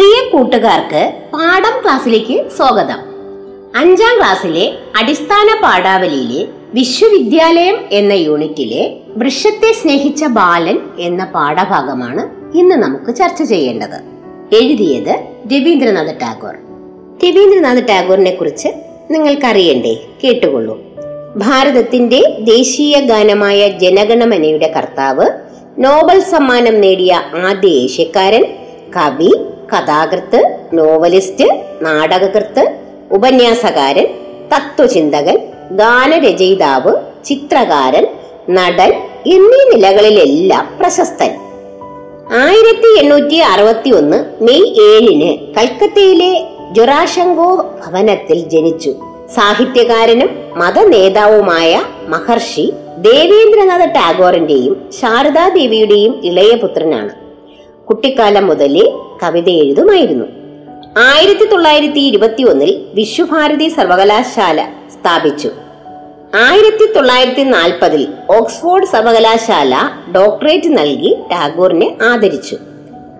പ്രിയ കൂട്ടുകാർക്ക് പാഠം ക്ലാസ്സിലേക്ക് സ്വാഗതം. അഞ്ചാം ക്ലാസ്സിലെ അടിസ്ഥാന പാഠാവലിയിലെ വിശ്വവിദ്യാലയം എന്ന യൂണിറ്റിലെ വൃക്ഷത്തെ സ്നേഹിച്ച ബാലൻ എന്ന പാഠഭാഗമാണ് ഇന്ന് നമുക്ക് ചർച്ച ചെയ്യേണ്ടത്. എഴുതിയത് രവീന്ദ്രനാഥ് ടാഗോർ. രവീന്ദ്രനാഥ് ടാഗോറിനെ കുറിച്ച് നിങ്ങൾക്കറിയണ്ടേ? കേട്ടുകൊള്ളൂ. ഭാരതത്തിന്റെ ദേശീയ ഗാനമായ ജനഗണമനയുടെ കർത്താവ് നോബൽ സമ്മാനം നേടിയ ആദ്യ ഏഷ്യക്കാരൻ കവി കഥാകൃത്ത് നോവലിസ്റ്റ് നാടകകൃത്ത് ഉപന്യാസകാരൻ തത്വചിന്തകൻ ഗാനരചയിതാവ് ചിത്രകാരൻ നടൻ എന്നീ നിലകളിലെല്ലാം പ്രശസ്തൻ. ആയിരത്തി എണ്ണൂറ്റി അറുപത്തി ഒന്ന് മെയ് ഏഴിന് കൽക്കത്തയിലെ ജൊറാഷങ്കോ ഭവനത്തിൽ ജനിച്ചു. സാഹിത്യകാരനും മതനേതാവുമായ മഹർഷി ദേവേന്ദ്രനാഥ ടാഗോറിന്റെയും ശാരദാദേവിയുടെയും ഇളയ പുത്രനാണ് കുട്ടിക്കാലം മുതലേ കവിത എഴുതുമായിരുന്നു. ആയിരത്തി തൊള്ളായിരത്തി ഇരുപത്തി ഒന്നിൽ വിശ്വഭാരതി സർവകലാശാല സ്ഥാപിച്ചു. ആയിരത്തി തൊള്ളായിരത്തി നാൽപ്പതിൽ ഓക്സ്ഫോർഡ് സർവകലാശാല ഡോക്ടറേറ്റ് നൽകി ടാഗോറിനെ ആദരിച്ചു.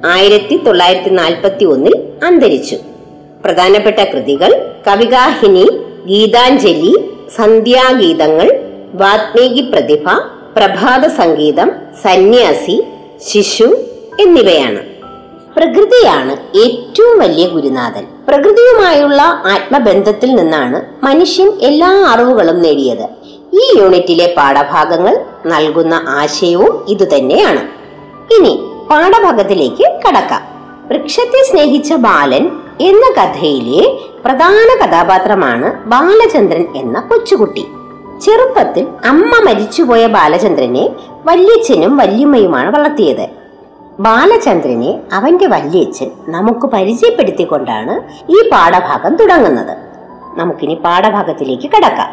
ആയിരത്തി തൊള്ളായിരത്തി നാൽപ്പത്തി ഒന്നിൽ അന്തരിച്ചു. പ്രധാനപ്പെട്ട കൃതികൾ കവികാഹിനി ഗീതാഞ്ജലി സന്ധ്യാഗീതങ്ങൾ വാത്മീകി പ്രതിഭ പ്രഭാത സംഗീതം സന്യാസി ശിശു എന്നിവയാണ്. പ്രകൃതിയാണ് ഏറ്റവും വലിയ ഗുരുനാഥൻ. പ്രകൃതിയുമായുള്ള ആത്മബന്ധത്തിൽ നിന്നാണ് മനുഷ്യൻ എല്ലാ അറിവുകളും നേടിയത്. ഈ യൂണിറ്റിലെ പാഠഭാഗങ്ങൾ നൽകുന്ന ആശയവും ഇതുതന്നെയാണ്. ഇനി പാഠഭാഗത്തിലേക്ക് കടക്കാം. വൃക്ഷത്തെ സ്നേഹിച്ച ബാലൻ എന്ന കഥയിലെ പ്രധാന കഥാപാത്രമാണ് ബാലചന്ദ്രൻ എന്ന കൊച്ചുകുട്ടി. ചെറുപ്പത്തിൽ അമ്മ മരിച്ചുപോയ ബാലചന്ദ്രനെ വല്യച്ഛനും വല്യമ്മയുമാണ് വളർത്തിയത്. ബാലചന്ദ്രനെ അവന്റെ വല്യച്ഛൻ നമുക്ക് പരിചയപ്പെടുത്തിക്കൊണ്ടാണ് ഈ പാഠഭാഗം തുടങ്ങുന്നത്. നമുക്കിനി പാഠഭാഗത്തിലേക്ക് കടക്കാം.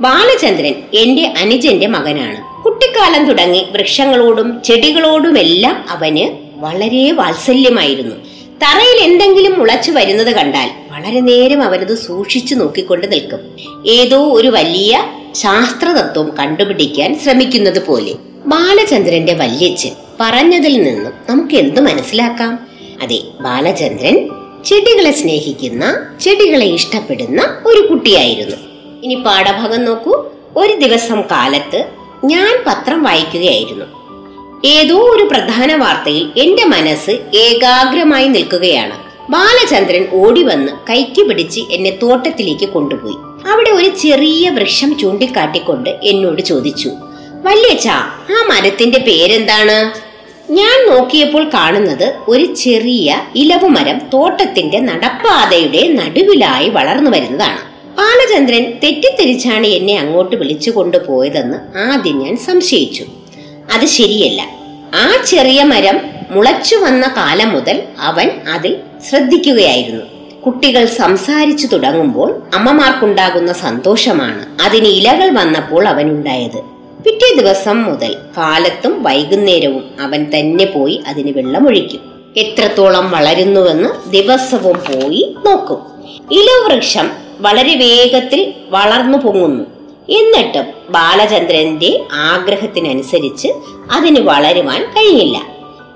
ബാലചന്ദ്രൻ എന്റെ അനുജന്റെ മകനാണ്. കുട്ടിക്കാലം തുടങ്ങി വൃക്ഷങ്ങളോടും ചെടികളോടുമെല്ലാം അവന് വളരെ വാത്സല്യമായിരുന്നു. തറയിൽ എന്തെങ്കിലും മുളച്ചു വരുന്നത് കണ്ടാൽ വളരെ നേരം അവരത് സൂക്ഷിച്ചു നോക്കിക്കൊണ്ട് നിൽക്കും. ഏതോ ഒരു വലിയ ശാസ്ത്രതത്വം കണ്ടുപിടിക്കാൻ ശ്രമിക്കുന്നത് പോലെ ബാലചന്ദ്രന്റെ വല്യച്ഛൻ പറഞ്ഞതിൽ നിന്നും നമുക്ക് എന്ത് മനസ്സിലാക്കാം? അതെ ബാലചന്ദ്രൻ ചെടികളെ സ്നേഹിക്കുന്ന ചെടികളെ ഇഷ്ടപ്പെടുന്ന ഒരു കുട്ടിയായിരുന്നു. ഇനി പാഠഭാഗം നോക്കൂ. ഒരു ദിവസം കാലത്ത് ഞാൻ പത്രം വായിക്കുകയായിരുന്നു. ഏതോ ഒരു പ്രധാന വാർത്തയിൽ എന്റെ മനസ്സ് ഏകാഗ്രമായി നിൽക്കുകയാണ്. ബാലചന്ദ്രൻ ഓടി വന്ന് കൈക്ക് പിടിച്ച് എന്നെ തോട്ടത്തിലേക്ക് കൊണ്ടുപോയി. അവിടെ ഒരു ചെറിയ വൃക്ഷം ചൂണ്ടിക്കാട്ടിക്കൊണ്ട് എന്നോട് ചോദിച്ചു വല്യച്ഛ ആ മരത്തിന്റെ പേരെന്താണ്? ഞാൻ നോക്കിയപ്പോൾ കാണുന്നത് ഒരു ചെറിയ ഇലവുമരം തോട്ടത്തിന്റെ നടപ്പാതയുടെ നടുവിലായി വളർന്നു വരുന്നതാണ്. ബാലചന്ദ്രൻ തെറ്റിദ്ധരിച്ചാണ് എന്നെ അങ്ങോട്ട് വിളിച്ചു കൊണ്ടുപോയതെന്ന് ആദ്യം ഞാൻ സംശയിച്ചു. അത് ശരിയല്ല. ആ ചെറിയ മരം മുളച്ചു വന്ന കാലം മുതൽ അവൻ അതിൽ ശ്രദ്ധിക്കുകയായിരുന്നു. കുട്ടികൾ സംസാരിച്ചു തുടങ്ങുമ്പോൾ അമ്മമാർക്കുണ്ടാകുന്ന സന്തോഷമാണ് അതിന് ഇലകൾ വന്നപ്പോൾ അവനുണ്ടായത്. പിറ്റേ ദിവസം മുതൽ കാലത്തും വൈകുന്നേരവും അവൻ തന്നെ പോയി അതിന് വെള്ളമൊഴിക്കും. എത്രത്തോളം വളരുന്നുവെന്ന് ദിവസവും പോയി നോക്കും. ഇലവൃക്ഷം വളരെ വേഗത്തിൽ വളർന്നു പൊങ്ങുന്നു. എന്നിട്ടും ബാലചന്ദ്രന്റെ ആഗ്രഹത്തിനനുസരിച്ച് അതിന് വളരുവാൻ കഴിഞ്ഞില്ല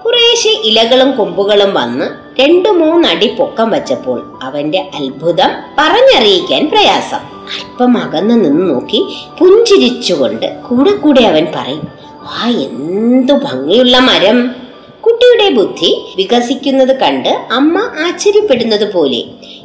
കുറേശ്ശെ ഇലകളും കൊമ്പുകളും വന്ന് രണ്ടു മൂന്നടി പൊക്കം വച്ചപ്പോൾ അവന്റെ അത്ഭുതം പറഞ്ഞറിയിക്കാൻ പ്രയാസം. അല്പം അകന്നു നിന്ന് നോക്കി പുഞ്ചിരിച്ചുകൊണ്ട് കൂടെ കൂടെ അവൻ പറയും ആ എന്തു ഭംഗിയുള്ള മരം. കുട്ടിയുടെ ബുദ്ധി വികസിക്കുന്നത് കണ്ട് അമ്മ ആശ്ചര്യപ്പെടുന്നത് പോലെ.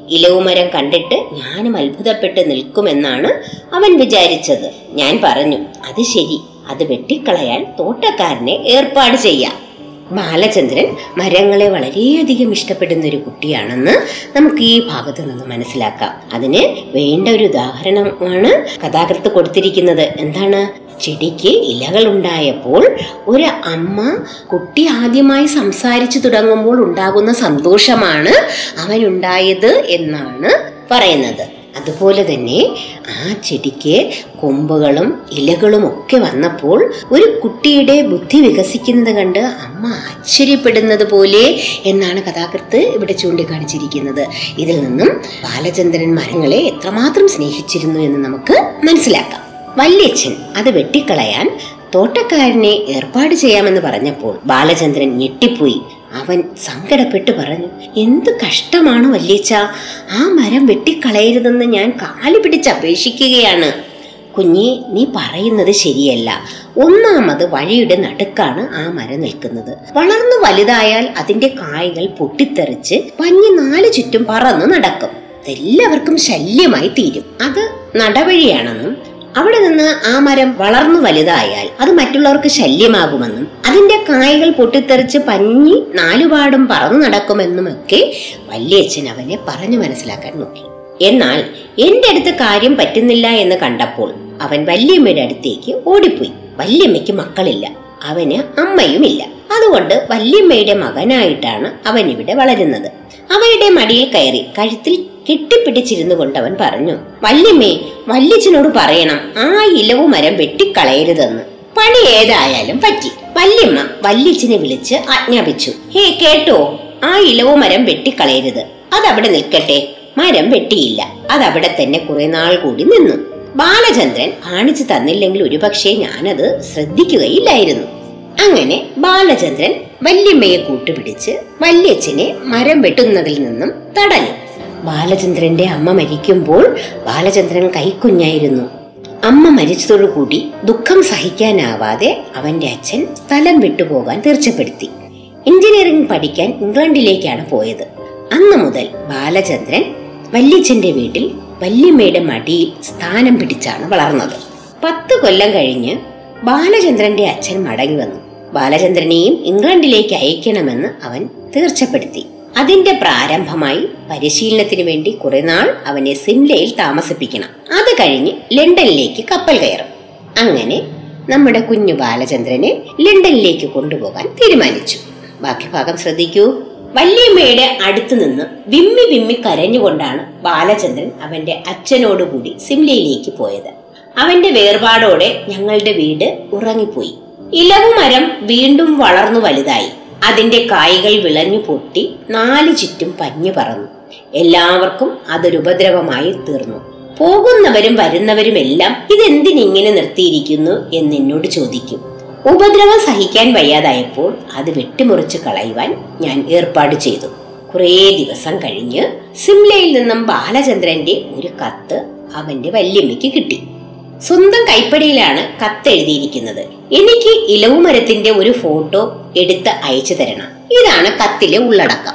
ഇലവുമരം കണ്ടിട്ട് ഞാനും അത്ഭുതപ്പെട്ട് നിൽക്കുമെന്നാണ് അവൻ വിചാരിച്ചത്. ഞാൻ പറഞ്ഞു അത് ശരി അത് വെട്ടിക്കളയാൻ തോട്ടക്കാരനെ ഏർപ്പാട് ചെയ്യാം. ബാലചന്ദ്രൻ മരങ്ങളെ വളരെയധികം ഇഷ്ടപ്പെടുന്ന ഒരു കുട്ടിയാണെന്ന് നമുക്ക് ഈ ഭാഗത്ത് നിന്ന് മനസ്സിലാക്കാം. അതിന് വേണ്ട ഒരു ഉദാഹരണമാണ് കഥാകൃത്ത് കൊടുത്തിരിക്കുന്നത്. എന്താണ്? ചെടിക്ക് ഇലകൾ ഉണ്ടായപ്പോൾ ഒരു അമ്മ കുട്ടി ആദ്യമായി സംസാരിച്ചു തുടങ്ങുമ്പോൾ ഉണ്ടാകുന്ന സന്തോഷമാണ് അവനുണ്ടായത് എന്നാണ് പറയുന്നത്. അതുപോലെ തന്നെ ആ ചെടിക്ക് കൊമ്പുകളും ഇലകളും ഒക്കെ വന്നപ്പോൾ ഒരു കുട്ടിയുടെ ബുദ്ധി വികസിക്കുന്നത് കണ്ട് അമ്മ ആശ്ചര്യപ്പെടുന്നത് പോലെ എന്നാണ് കഥാകൃത്ത് ഇവിടെ ചൂണ്ടിക്കാണിച്ചിരിക്കുന്നത്. ഇതിൽ നിന്നും ബാലചന്ദ്രൻ മരങ്ങളെ എത്രമാത്രം സ്നേഹിച്ചിരുന്നു എന്ന് നമുക്ക് മനസ്സിലാക്കാം. വല്യച്ഛൻ അത് വെട്ടിക്കളയാൻ തോട്ടക്കാരനെ ഏർപ്പാട് ചെയ്യാമെന്ന് പറഞ്ഞപ്പോൾ ബാലചന്ദ്രൻ ഞെട്ടിപ്പോയി. അവൻ സങ്കടപ്പെട്ട് പറഞ്ഞു എന്ത് കഷ്ടമാണ് വല്യച്ച ആ മരം വെട്ടിക്കളയരുതെന്ന് ഞാൻ കാലു പിടിച്ച് അപേക്ഷിക്കുകയാണ്. കുഞ്ഞി നീ പറയുന്നത് ശരിയല്ല. ഒന്നാമത് വഴിയുടെ നടുക്കാണ് ആ മരം നിൽക്കുന്നത്. വളർന്നു വലുതായാൽ അതിന്റെ കായകൾ പൊട്ടിത്തെറിച്ച് പഞ്ഞി നാല് ചുറ്റും പറന്ന് നടക്കും. എല്ലാവർക്കും ശല്യമായി തീരും. അത് നടവഴിയാണെന്നും അവിടെ നിന്ന് ആ മരം വളർന്നു വലുതായാൽ അത് മറ്റുള്ളവർക്ക് ശല്യമാകുമെന്നും അതിന്റെ കായകൾ പൊട്ടിത്തെറിച്ച് പഞ്ഞി നാലുപാടും പറന്നു നടക്കുമെന്നുമൊക്കെ വല്യച്ഛൻ അവനെ പറഞ്ഞു മനസ്സിലാക്കാൻ നോക്കി. എന്നാൽ എന്റെ അടുത്ത് കാര്യം പറ്റുന്നില്ല എന്ന് കണ്ടപ്പോൾ അവൻ വല്യമ്മയുടെ അടുത്തേക്ക് ഓടിപ്പോയി. വല്യമ്മയ്ക്ക് മക്കളില്ല. അവന് അമ്മയുമില്ല. അതുകൊണ്ട് വല്യമ്മയുടെ മകനായിട്ടാണ് അവൻ ഇവിടെ വളരുന്നത്. അവയുടെ മടിയിൽ കയറി കഴുത്തിൽ കെട്ടിപ്പിടിച്ചിരുന്നു കൊണ്ട് അവൻ പറഞ്ഞു വല്യമ്മേ വല്യച്ഛനോട് പറയണം ആ ഇലവു മരം വെട്ടിക്കളയരുതെന്ന്. പണി ഏതായാലും പറ്റി. വല്യമ്മ വല്യച്ഛനെ വിളിച്ച് ആജ്ഞാപിച്ചു ഹേ കേട്ടോ ആ ഇലവു മരം വെട്ടിക്കളയരുത്. അതവിടെ നിൽക്കട്ടെ മരം വെട്ടിയില്ല അതവിടെ തന്നെ കുറെ നാൾ കൂടി നിന്നു. ബാലചന്ദ്രൻ കാണിച്ചു തന്നില്ലെങ്കിൽ ഒരുപക്ഷെ ഞാനത് ശ്രദ്ധിക്കുകയില്ലായിരുന്നു. അങ്ങനെ ബാലചന്ദ്രൻ വല്യമ്മയെ കൂട്ടുപിടിച്ച് വല്യച്ഛനെ മരം വെട്ടുന്നതിൽ നിന്നും തടഞ്ഞു. ബാലചന്ദ്രന്റെ അമ്മ മരിക്കുമ്പോൾ ബാലചന്ദ്രൻ കൈക്കുഞ്ഞായിരുന്നു. അമ്മ മരിച്ചതോടുകൂടി ദുഃഖം സഹിക്കാനാവാതെ അവന്റെ അച്ഛൻ സ്ഥലം വിട്ടുപോകാൻ തീർച്ചപ്പെടുത്തി. എഞ്ചിനീയറിംഗ് പഠിക്കാൻ ഇംഗ്ലണ്ടിലേക്കാണ് പോയത്. അന്ന് മുതൽ ബാലചന്ദ്രൻ വല്യച്ഛന്റെ വീട്ടിൽ വല്യമ്മയുടെ മടിയിൽ സ്ഥാനം പിടിച്ചാണ് വളർന്നത്. പത്ത് കൊല്ലം കഴിഞ്ഞ് ബാലചന്ദ്രന്റെ അച്ഛൻ മടങ്ങി വന്നു. ബാലചന്ദ്രനെയും ഇംഗ്ലണ്ടിലേക്ക് അയക്കണമെന്ന് അവൻ തീർച്ചപ്പെടുത്തി. അതിന്റെ പ്രാരംഭമായി പരിശീലനത്തിന് വേണ്ടി കുറെ നാൾ അവനെ സിംലയിൽ താമസിപ്പിക്കണം. അത് കഴിഞ്ഞ് ലണ്ടനിലേക്ക് കപ്പൽ കയറും. അങ്ങനെ നമ്മുടെ കുഞ്ഞു ബാലചന്ദ്രനെ ലണ്ടനിലേക്ക് കൊണ്ടുപോകാൻ തീരുമാനിച്ചു. ബാക്കി ഭാഗം ശ്രദ്ധിക്കൂ. വല്യമ്മയുടെ അടുത്തു നിന്ന് വിമ്മി വിമ്മി കരഞ്ഞുകൊണ്ടാണ് ബാലചന്ദ്രൻ അവന്റെ അച്ഛനോടുകൂടി സിംലയിലേക്ക് പോയത്. അവന്റെ വേർപാടോടെ ഞങ്ങളുടെ വീട് ഉറങ്ങിപ്പോയി. ഇലവുമരം വീണ്ടും വളർന്നു വലുതായി. അതിന്റെ കായ്കൾ വിളഞ്ഞു പൊട്ടി നാല് ചുറ്റും പഞ്ഞു പറന്നു. എല്ലാവർക്കും അതൊരു ഉപദ്രവമായി തീർന്നു. പോകുന്നവരും വരുന്നവരും വരുന്നവരുമെല്ലാം ഇതെന്തിനിങ്ങനെ നിർത്തിയിരിക്കുന്നു എന്ന് എന്നോട് ചോദിക്കും. ഉപദ്രവം സഹിക്കാൻ വയ്യാതായപ്പോൾ അത് വെട്ടിമുറിച്ച് കളയുവാൻ ഞാൻ ഏർപ്പാട് ചെയ്തു. കുറേ ദിവസം കഴിഞ്ഞ് സിംലയിൽ നിന്നും ബാലചന്ദ്രന്റെ ഒരു കത്ത് അവന്റെ വല്യമ്മയ്ക്ക് കിട്ടി. സ്വന്തം കൈപ്പടിയിലാണ് കത്തെഴുതിയിരിക്കുന്നത്. എനിക്ക് ഇലവുമരത്തിന്റെ ഒരു ഫോട്ടോ എടുത്ത് അയച്ചു തരണം. ഇതാണ് കത്തിലെ ഉള്ളടക്കം.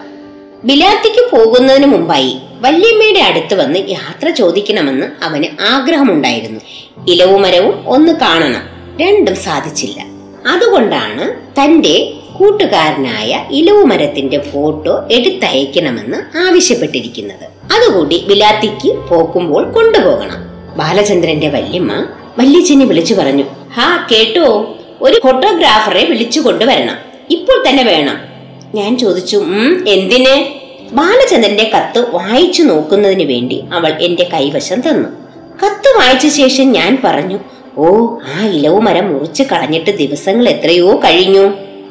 ബിലാത്തിക്ക് പോകുന്നതിന് മുമ്പായി വല്യമ്മയുടെ അടുത്ത് വന്ന് യാത്ര ചോദിക്കണമെന്ന് അവന് ആഗ്രഹമുണ്ടായിരുന്നു. ഇലവുമരവും ഒന്ന് കാണണം. രണ്ടും സാധിച്ചില്ല. അതുകൊണ്ടാണ് തന്റെ കൂട്ടുകാരനായ ഇലവുമരത്തിന്റെ ഫോട്ടോ എടുത്തയക്കണമെന്ന് ആവശ്യപ്പെട്ടിരിക്കുന്നത്. അതുകൂടി ബിലാത്തിക്ക് പോക്കുമ്പോൾ കൊണ്ടുപോകണം. ബാലചന്ദ്രന്റെ വല്യമ്മ വല്യച്ഛനെ വിളിച്ചു പറഞ്ഞു ഹാ കേട്ടോ ഒരു ഫോട്ടോഗ്രാഫറെ വിളിച്ചു കൊണ്ടുവരണം. ഇപ്പോൾ തന്നെ വേണം. ഞാൻ ചോദിച്ചു ഉം എന്തിന്? ബാലചന്ദ്രന്റെ കത്ത് വായിച്ചു നോക്കുന്നതിന് വേണ്ടി അവൾ എന്റെ കൈവശം തന്നു. കത്ത് വായിച്ച ശേഷം ഞാൻ പറഞ്ഞു ഓ ആ ഇലവു മരം മുറിച്ച് കളഞ്ഞിട്ട് ദിവസങ്ങൾ എത്രയോ കഴിഞ്ഞു.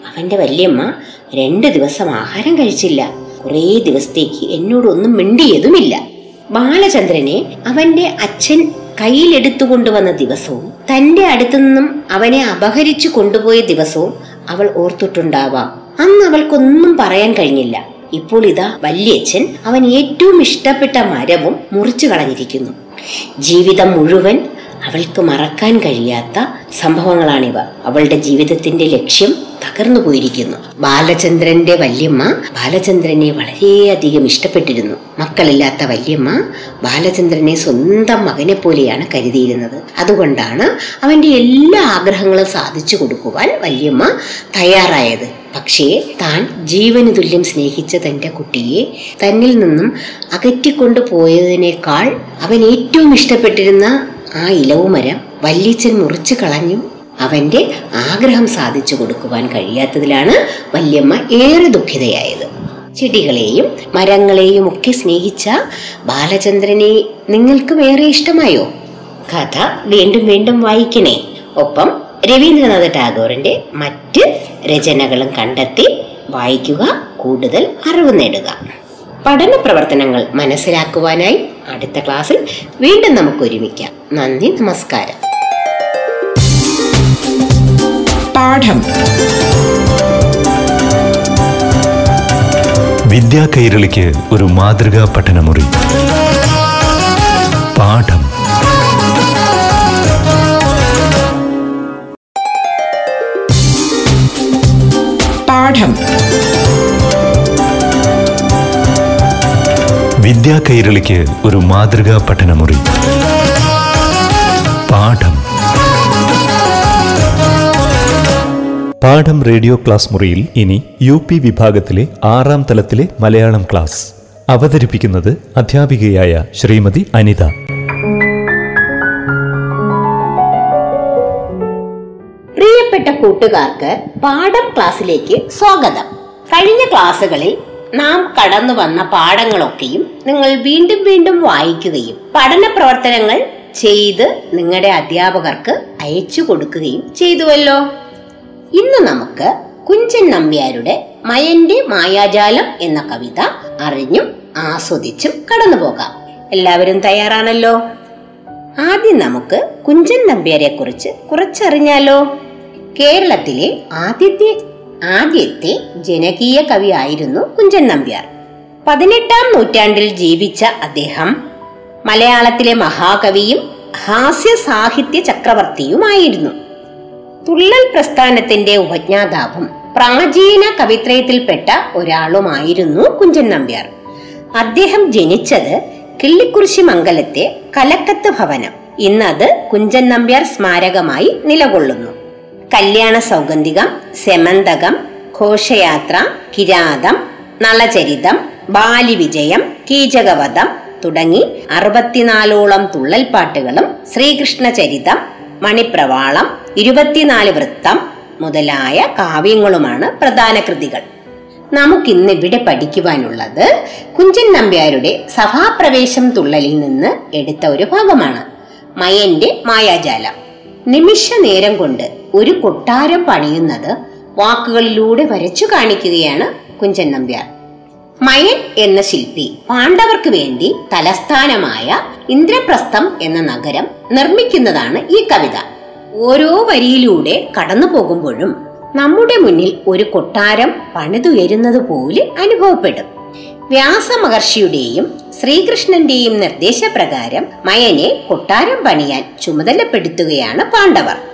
അവന്റെ വല്യമ്മ രണ്ടു ദിവസം ആഹാരം കഴിച്ചില്ല. കുറേ ദിവസത്തേക്ക് എന്നോടൊന്നും മിണ്ടിയതുമില്ല. ബാലചന്ദ്രനെ അവന്റെ അച്ഛൻ കയ്യിലെടുത്തു കൊണ്ടുവന്ന ദിവസവും തന്റെ അടുത്തു നിന്നും അവനെ അപഹരിച്ചു കൊണ്ടുപോയ ദിവസവും അവൾ ഓർത്തിട്ടുണ്ടാവാം. അന്ന് അവൾക്കൊന്നും പറയാൻ കഴിഞ്ഞില്ല. ഇപ്പോൾ ഇതാ വല്യച്ഛൻ അവൻ ഏറ്റവും ഇഷ്ടപ്പെട്ട മരവും മുറിച്ചു കളഞ്ഞിരിക്കുന്നു. ജീവിതം മുഴുവൻ അവൾക്ക് മറക്കാൻ കഴിയാത്ത സംഭവങ്ങളാണിവ. അവളുടെ ജീവിതത്തിന്റെ ലക്ഷ്യം തകർന്നു പോയിരിക്കുന്നു. ബാലചന്ദ്രന്റെ വല്യമ്മ ബാലചന്ദ്രനെ വളരെയധികം ഇഷ്ടപ്പെട്ടിരുന്നു. മക്കളില്ലാത്ത വല്യമ്മ ബാലചന്ദ്രനെ സ്വന്തം മകനെ പോലെയാണ് കരുതിയിരുന്നത്. അതുകൊണ്ടാണ് അവന്റെ എല്ലാ ആഗ്രഹങ്ങളും സാധിച്ചു കൊടുക്കുവാൻ വല്യമ്മ തയ്യാറായത്. പക്ഷേ താൻ ജീവന് തുല്യം സ്നേഹിച്ച തന്റെ കുട്ടിയെ തന്നിൽ നിന്നും അകറ്റിക്കൊണ്ടു പോയതിനേക്കാൾ അവൻ ഏറ്റവും ഇഷ്ടപ്പെട്ടിരുന്ന ആ ഇലവുമരം വല്യച്ഛൻ മുറിച്ചു കളഞ്ഞു. അവന്റെ ആഗ്രഹം സാധിച്ചു കൊടുക്കുവാൻ കഴിയാത്തതിലാണ് വല്യമ്മ ഏറെ ദുഃഖിതയായത്. ചെടികളെയും മരങ്ങളെയും ഒക്കെ സ്നേഹിച്ച ബാലചന്ദ്രനെ നിങ്ങൾക്കും ഏറെ ഇഷ്ടമായോ? കഥ വീണ്ടും വീണ്ടും വായിക്കണേ. ഒപ്പം രവീന്ദ്രനാഥ ടാഗോറിന്റെ മറ്റ് രചനകളും കണ്ടെത്തി വായിക്കുക കൂടുതൽ അറിവ് നേടുക. പഠന പ്രവർത്തനങ്ങൾ മനസ്സിലാക്കുവാനായി അടുത്ത ക്ലാസ്സിൽ വീണ്ടും നമുക്ക് ഒരുമിക്കാം. നന്ദി നമസ്കാരം. പാഠം. വിദ്യാ കൈരളിക്ക് ഒരു മാതൃകാ പഠനമുറി. പാഠം. പാഠം. വിദ്യാ കൈരളിക്ക് ഒരു മാതൃകാ പഠനമുറി. പാഠം. പാഠം റേഡിയോ ക്ലാസ് മുറിയിൽ ഇനി യു പി വിഭാഗത്തിലെ ആറാം തലത്തിലെ മലയാളം ക്ലാസ്. അവതരിപ്പിക്കുന്നത് അധ്യാപികയായ ശ്രീമതി അനിത. പ്രിയപ്പെട്ട കൂട്ടുകാർക്ക് പാഠം ക്ലാസ്സിലേക്ക് സ്വാഗതം. കഴിഞ്ഞ ക്ലാസ്സുകളിൽ നാം കടന്നു വന്ന പാഠങ്ങളൊക്കെയും നിങ്ങൾ വീണ്ടും വീണ്ടും വായിക്കുകയും പഠന പ്രവർത്തനങ്ങൾ ചെയ്ത് നിങ്ങളുടെ അധ്യാപകർക്ക് അയച്ചു കൊടുക്കുകയും ചെയ്തുവല്ലോ. ഇന്ന് നമുക്ക് കുഞ്ചൻ നമ്പ്യാരുടെ മയന്റെ മായാജാലം എന്ന കവിത അറിഞ്ഞും ആസ്വദിച്ചും കടന്നു പോകാം. എല്ലാവരും തയ്യാറാണല്ലോ? ആദ്യം നമുക്ക് കുഞ്ചൻ നമ്പ്യാരെ കുറിച്ച് കുറച്ചറിഞ്ഞാലോ. കേരളത്തിലെ ആദ്യത്തെ ആദ്യത്തെ ജനകീയ കവിയായിരുന്നു കുഞ്ചൻ നമ്പ്യാർ. പതിനെട്ടാം നൂറ്റാണ്ടിൽ ജീവിച്ച അദ്ദേഹം മലയാളത്തിലെ മഹാകവിയും ഹാസ്യ സാഹിത്യ ചക്രവർത്തിയുമായിരുന്നു. തുള്ളൽ പ്രസ്ഥാനത്തിന്റെ ഉപജ്ഞാതാവും പ്രാചീന കവിത്രയത്തിൽപ്പെട്ട ഒരാളുമായിരുന്നു കുഞ്ചൻ നമ്പ്യാർ. അദ്ദേഹം ജനിച്ചത് കിള്ളിക്കുറിശി മംഗലത്തെ കലക്കത്ത് ഭവനം. ഇന്നത് കുഞ്ചൻ നമ്പ്യാർ സ്മാരകമായി നിലകൊള്ളുന്നു. കല്യാണ സൗഗന്ധികം സെമന്തകം ഘോഷയാത്ര കിരാതം നളചരിതം ബാലിവിജയം കീചകവധം തുടങ്ങി അറുപത്തിനാലോളം തുള്ളൽപ്പാട്ടുകളും ശ്രീകൃഷ്ണ ചരിതം മണിപ്രവാളം ഇരുപത്തിനാല് വൃത്തം മുതലായ കാവ്യങ്ങളുമാണ് പ്രധാന കൃതികൾ. നമുക്കിന്ന് ഇവിടെ പഠിക്കുവാനുള്ളത് കുഞ്ചൻ നമ്പ്യാരുടെ സഭാപ്രവേശം തുള്ളലിൽ നിന്ന് എടുത്ത ഒരു ഭാഗമാണ്. മയന്റെ മായാജാലം. നിമിഷ നേരം കൊണ്ട് ഒരു കൊട്ടാരം പണിയുന്നത് വാക്കുകളിലൂടെ വരച്ചു കാണിക്കുകയാണ് കുഞ്ചൻ നമ്പ്യാർ. മയൻ എന്ന ശില്പി പാണ്ഡവർക്ക് വേണ്ടി തലസ്ഥാനമായ ഇന്ദ്രപ്രസ്ഥം എന്ന നഗരം നിർമ്മിക്കുന്നതാണ് ഈ കവിത. ഓരോ വരിയിലൂടെ കടന്നു പോകുമ്പോഴും നമ്മുടെ മുന്നിൽ ഒരു കൊട്ടാരം പണിതുയരുന്നത് പോലെ അനുഭവപ്പെടും. വ്യാസമഹർഷിയുടെയും ശ്രീകൃഷ്ണന്റെയും നിർദ്ദേശപ്രകാരം മയനെ കൊട്ടാരം പണിയാൻ ചുമതലപ്പെടുത്തുകയാണ് പാണ്ഡവർ.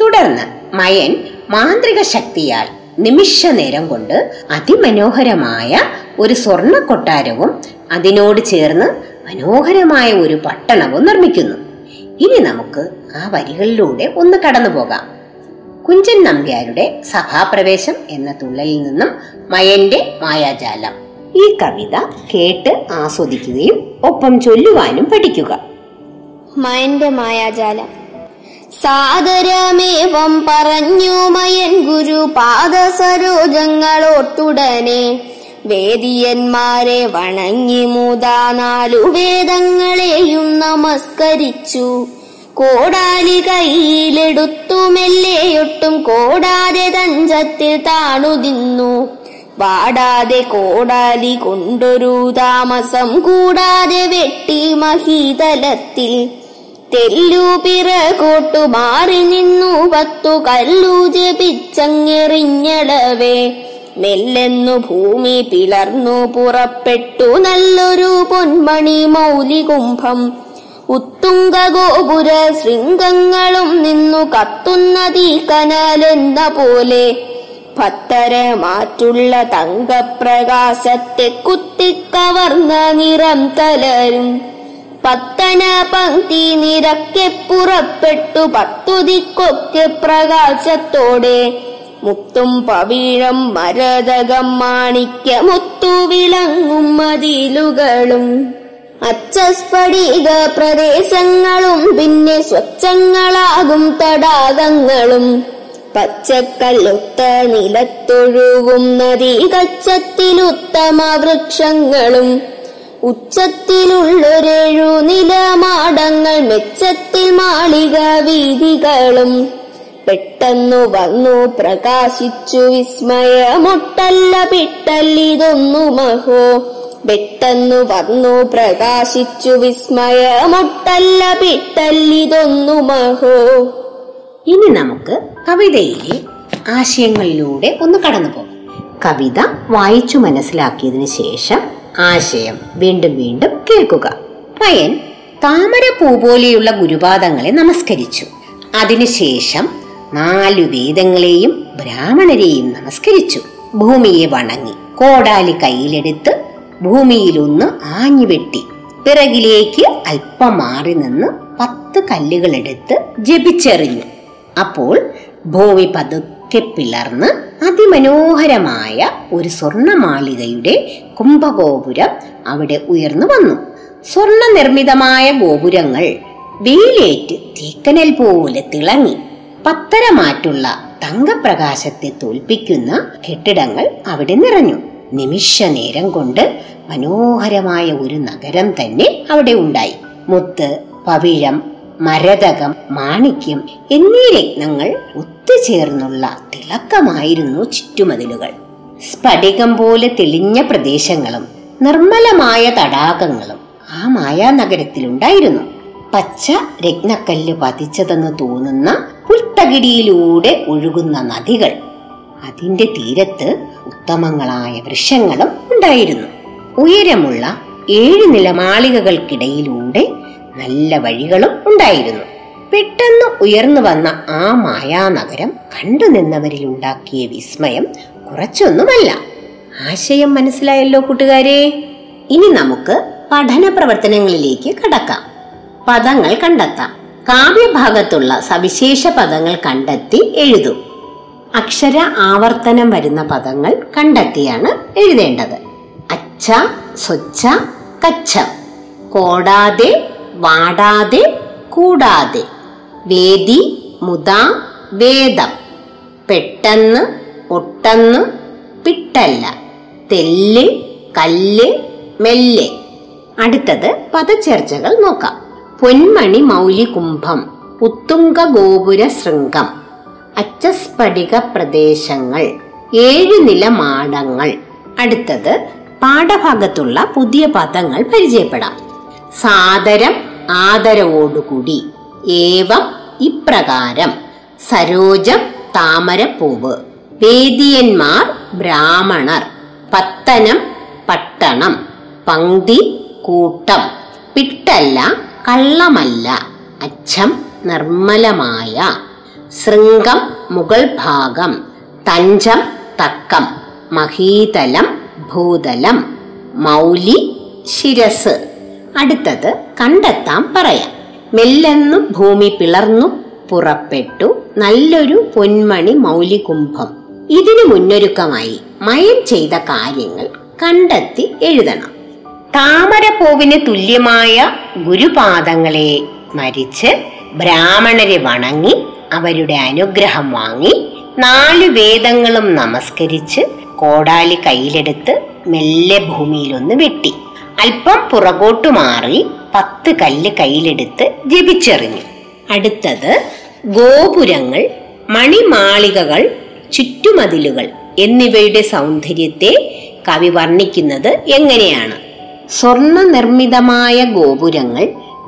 തുടർന്ന് മയൻ മാന്ത്രിക ശക്തിയാൽ നിമിഷ നേരം കൊണ്ട് അതിമനോഹരമായ ഒരു സ്വർണ കൊട്ടാരവും അതിനോട് ചേർന്ന് മനോഹരമായ ഒരു പട്ടണവും നിർമ്മിക്കുന്നു. ഇനി നമുക്ക് ആ വരികളിലൂടെ ഒന്ന് കടന്നു പോകാം. കുഞ്ചൻ നമ്പ്യാരുടെ സഭാപ്രവേശം എന്ന തുള്ളലിൽ നിന്നും മയന്റെ മായാജാലം ഈ കവിത കേട്ട് ആസ്വദിക്കുകയും ഒപ്പം ചൊല്ലുവാനും പഠിക്കുക. മയന്റെ മായാജാലം. സാദരമേവം പറഞ്ഞു മയൻ ഗുരു പാദസരോജങ്ങളോട്ടുടനെ. വേദിയന്മാരെ വണങ്ങി മൂതാ നാലു വേദങ്ങളെയും നമസ്കരിച്ചു. കോടാലി കയ്യിലെടുത്തു മെല്ലെയൊട്ടും കോടാതെ തഞ്ചത്തിൽ താണുതിന്നു വാടാതെ കോടാലി കൊണ്ടൊരു താമസം കൂടാതെ വെട്ടി മഹീതലത്തിൽ. തെല്ലു പിറകോട്ടു മാറി നിന്നു പത്തു കല്ലു ജപിച്ചങ്ങെറിഞ്ഞളവേ. മെല്ലെന്നു ഭൂമി പിളർന്നു പുറപ്പെട്ടു നല്ലൊരു പൊന്മണി മൗലി കുംഭം ഉത്തുംഗ ഗോപുര ശൃംഗങ്ങളും നിന്നു കത്തുന്ന കനാലെന്ന പോലെ. പത്തര മാറ്റുള്ള തങ്കപ്രകാശത്തെ കുത്തിക്കവർന്ന നിറം തലരും. പത്തന പങ്ക്തി നിരക്കെ പുറപ്പെട്ടു പത്തുതിക്കൊക്കെ പ്രകാശത്തോടെ. മുത്തും പവിഴം മരതകം മാണിക്യ മുത്തു വിളങ്ങും മതിലുകളും. അച്ചസ്ഫടിക പ്രദേശങ്ങളും പിന്നെ സ്വച്ഛങ്ങളാകും തടാകങ്ങളും. പച്ചക്കല്ലുത്ത നിലത്തൊഴുകും നദീ കച്ചത്തിലുത്തമ വൃക്ഷങ്ങളും. ഉച്ചത്തിലുള്ളൊരേഴു നിലമാടങ്ങൾ മെച്ചത്തിൽ മാളിക വീതികളും പെട്ടെന്നു വന്നു പ്രകാശിച്ചു വിസ്മയമൊട്ടല്ല പിട്ടല്ലിതൊന്നു മഹോ. പെട്ടെന്നു വന്നു പ്രകാശിച്ചു വിസ്മയമൊട്ടല്ല പിട്ടല്ലിതൊന്നു മഹോ. ഇനി നമുക്ക് കവിതയിലെ ആശയങ്ങളിലൂടെ ഒന്ന് കടന്നു പോകാം കവിത വായിച്ചു മനസ്സിലാക്കിയതിനു ശേഷം ആശയം വീണ്ടും വീണ്ടും കേൾക്കുക. പയൻ താമര പൂ പോലെയുള്ള ഗുരുപാദങ്ങളെ നമസ്കരിച്ചു. അതിനുശേഷം നാലു വേദങ്ങളെയും ബ്രാഹ്മണരെയും നമസ്കരിച്ചു. ഭൂമിയെ വണങ്ങി കോടാലി കയ്യിലെടുത്ത് ഭൂമിയിലൊന്ന് ആഞ്ഞു വെട്ടി പിറകിലേക്ക് അല്പം മാറി നിന്ന് പത്ത് കല്ലുകളെടുത്ത് ജപിച്ചെറിഞ്ഞു. അപ്പോൾ ഭൂമി പതുക്കെ പിളർന്ന് അതിമനോഹരമായ ഒരു സ്വർണമാളികയുടെ കുംഭഗോപുരം അവിടെ ഉയർന്നു വന്നു. സ്വർണ നിർമ്മിതമായ ഗോപുരങ്ങൾ വെയിലേറ്റ് തീക്കനൽ പോലെ തിളങ്ങി. പത്തരമാറ്റുള്ള തങ്കപ്രകാശത്തെ തോൽപ്പിക്കുന്ന കെട്ടിടങ്ങൾ അവിടെ നിറഞ്ഞു. നിമിഷ നേരം കൊണ്ട് മനോഹരമായ ഒരു നഗരം തന്നെ അവിടെ ഉണ്ടായി. മുത്ത് പവിഴം മരതകം മാണിക്യം എന്നീ രത്നങ്ങൾ ഒത്തുചേർന്നുള്ള തിളക്കമായിരുന്നു ചുറ്റുമതിലുകൾ. സ്ഫടികം പോലെ തെളിഞ്ഞ പ്രദേശങ്ങളും നിർമ്മലമായ തടാകങ്ങളും ആ മായാനഗരത്തിലുണ്ടായിരുന്നു. പച്ച രത്നക്കല്ല് പതിച്ചതെന്ന് തോന്നുന്ന പുൽത്തകിടിയിലൂടെ ഒഴുകുന്ന നദികൾ അതിന്റെ തീരത്ത് ഉത്തമങ്ങളായ വൃക്ഷങ്ങളും ഉണ്ടായിരുന്നു. ഉയരമുള്ള ഏഴ് നിലമാളികകൾക്കിടയിലൂടെ നല്ല വഴികളും ഉണ്ടായിരുന്നു. പെട്ടെന്ന് ഉയർന്നു വന്ന ആ മായാനഗരം കണ്ടു നിന്നവരിൽ ഉണ്ടാക്കിയ വിസ്മയം കുറച്ചൊന്നുമല്ല. ആശയം മനസ്സിലായല്ലോ കൂട്ടുകാരെ? ഇനി നമുക്ക് പഠന പ്രവർത്തനങ്ങളിലേക്ക് കടക്കാം. പദങ്ങൾ കണ്ടെത്താം. കാവ്യഭാഗത്തുള്ള സവിശേഷ പദങ്ങൾ കണ്ടെത്തി എഴുതൂ. അക്ഷര ആവർത്തനം വരുന്ന പദങ്ങൾ കണ്ടെത്തിയാണ് എഴുതേണ്ടത്. അച്ഛ സ്വച്ഛ കച്ച കോടാതെ വാടാതെ കൂടാതെ. വേദി മുത വേദം. പെട്ടെന്ന് ഒട്ടെന്ന് പിട്ടല്ല. തെല്ല് കല്ല് മെല്ലെ. അടുത്തത് പദചർച്ചകൾ നോക്കാം. പൊന്മണി മൗലി കുംഭം ഉത്തുംഗ ഗോപുര ശൃംഗം അച്ചസ്ഫടിക പ്രദേശങ്ങൾ ഏഴ് നില മാടങ്ങൾ. അടുത്തത് പാഠഭാഗത്തുള്ള പുതിയ പദങ്ങൾ പരിചയപ്പെടാം. സാദരം ആദരവോടുകൂടി. ഏവം ഇപ്രകാരം. സരോജം താമരപ്പൂവ്. വേദിയന്മാർ ബ്രാഹ്മണർ. പത്തനം പട്ടണം. പങ്ക്തി കൂട്ടം. പിട്ടല്ല കള്ളമല്ല. അച്ഛം നിർമ്മലമായ. ശൃംഗം മുകൾ ഭാഗം തഞ്ചം തക്കം. മഹീതലം ഭൂതലം. മൗലി ശിരസ്. അടുത്തത് കണ്ടെത്താൻ പറയാം. മെല്ലെന്നു ഭൂമി പിളർന്നു പുറപ്പെട്ടു നല്ലൊരു പൊന്മണി മൗലികുംഭം. ഇതിനു മുന്നൊരുക്കമായി മയം ചെയ്ത കാര്യങ്ങൾ കണ്ടെത്തി എഴുതണം. താമരപ്പൂവിന് തുല്യമായ ഗുരുപാദങ്ങളെ സ്മരിച്ച് ബ്രാഹ്മണരെ വണങ്ങി അവരുടെ അനുഗ്രഹം വാങ്ങി നാല് വേദങ്ങളും നമസ്കരിച്ച് കോടാലി കയ്യിലെടുത്ത് മെല്ലെ ഭൂമിയിലൊന്ന് വെട്ടി. അല്പം പുറകോട്ടു മാറി പത്ത് കല്ല് കയ്യിലെടുത്ത് ജപിച്ചെറിഞ്ഞു. അടുത്തത് ഗോപുരങ്ങൾ മണിമാളികകൾ ചുറ്റുമതിലുകൾ എന്നിവയുടെ സൗന്ദര്യത്തെ കവി വർണിക്കുന്നത് എങ്ങനെയാണ്? സ്വർണ നിർമ്മിതമായ ഗോപുരങ്ങൾ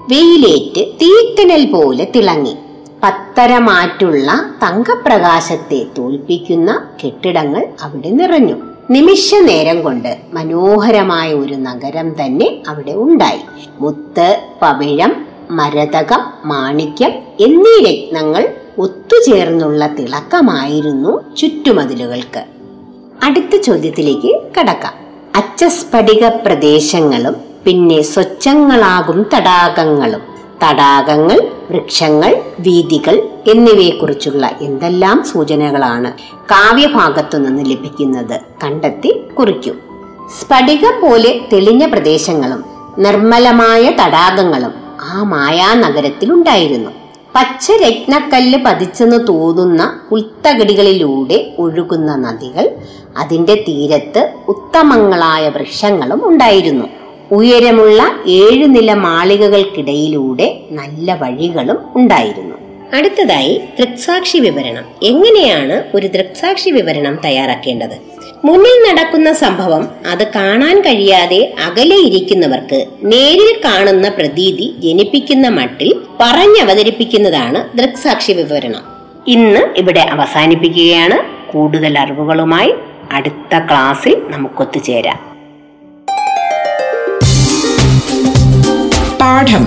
വെയിലേറ്റ് തീക്കനൽ പോലെ തിളങ്ങി. പത്തരമാറ്റുള്ള തങ്കപ്രകാശത്തെ തോൽപ്പിക്കുന്ന കെട്ടിടങ്ങൾ അവിടെ നിറഞ്ഞു. നിമിഷ നേരം കൊണ്ട് മനോഹരമായ ഒരു നഗരം തന്നെ അവിടെ ഉണ്ടായി. മുത്ത് പവിഴം മരതകം മാണിക്യം എന്നീ രത്നങ്ങൾ ഒത്തുചേർന്നുള്ള തിളക്കമായിരുന്നു ചുറ്റുമതിലുകൾക്ക്. അടുത്ത ചോദ്യത്തിലേക്ക് കടക്കാം. അച്ചസ്ഫടിക പ്രദേശങ്ങളും പിന്നെ സ്വച്ഛങ്ങളാകും തടാകങ്ങളും. തടാകങ്ങൾ വൃക്ഷങ്ങൾ വീതികൾ എന്നിവയെക്കുറിച്ചുള്ള എന്തെല്ലാം സൂചനകളാണ് കാവ്യഭാഗത്തു നിന്ന് ലഭിക്കുന്നത് കണ്ടെത്തി കുറിക്കൂ. സ്ഫടികം പോലെ തെളിഞ്ഞ പ്രദേശങ്ങളും നിർമ്മലമായ തടാകങ്ങളും ആ മായാനഗരത്തിലുണ്ടായിരുന്നു പച്ച രത്നക്കല്ല് പതിച്ചെന്ന് തോന്നുന്ന പുൽത്തകടികളിലൂടെ ഒഴുകുന്ന നദികൾ അതിന്റെ തീരത്ത് ഉത്തമങ്ങളായ വൃക്ഷങ്ങളും ഉണ്ടായിരുന്നു. ഉയരമുള്ള ഏഴു നില മാളികകൾക്കിടയിലൂടെ നല്ല വഴികളും ഉണ്ടായിരുന്നു. അടുത്തതായി ദൃക്സാക്ഷി വിവരണം. എങ്ങനെയാണ് ഒരു ദൃക്സാക്ഷി വിവരണം തയ്യാറാക്കേണ്ടത്? മുന്നിൽ നടക്കുന്ന സംഭവം അത് കാണാൻ കഴിയാതെ അകലെ ഇരിക്കുന്നവർക്ക് നേരിൽ കാണുന്ന പ്രതീതി ജനിപ്പിക്കുന്ന മട്ടിൽ പറഞ്ഞവതരിപ്പിക്കുന്നതാണ് ദൃക്സാക്ഷി വിവരണം. ഇന്ന് ഇവിടെ അവസാനിപ്പിക്കുകയാണ്. കൂടുതൽ അറിവുകളുമായി അടുത്ത ക്ലാസ്സിൽ നമുക്കൊത്തുചേരാം. പാഠം.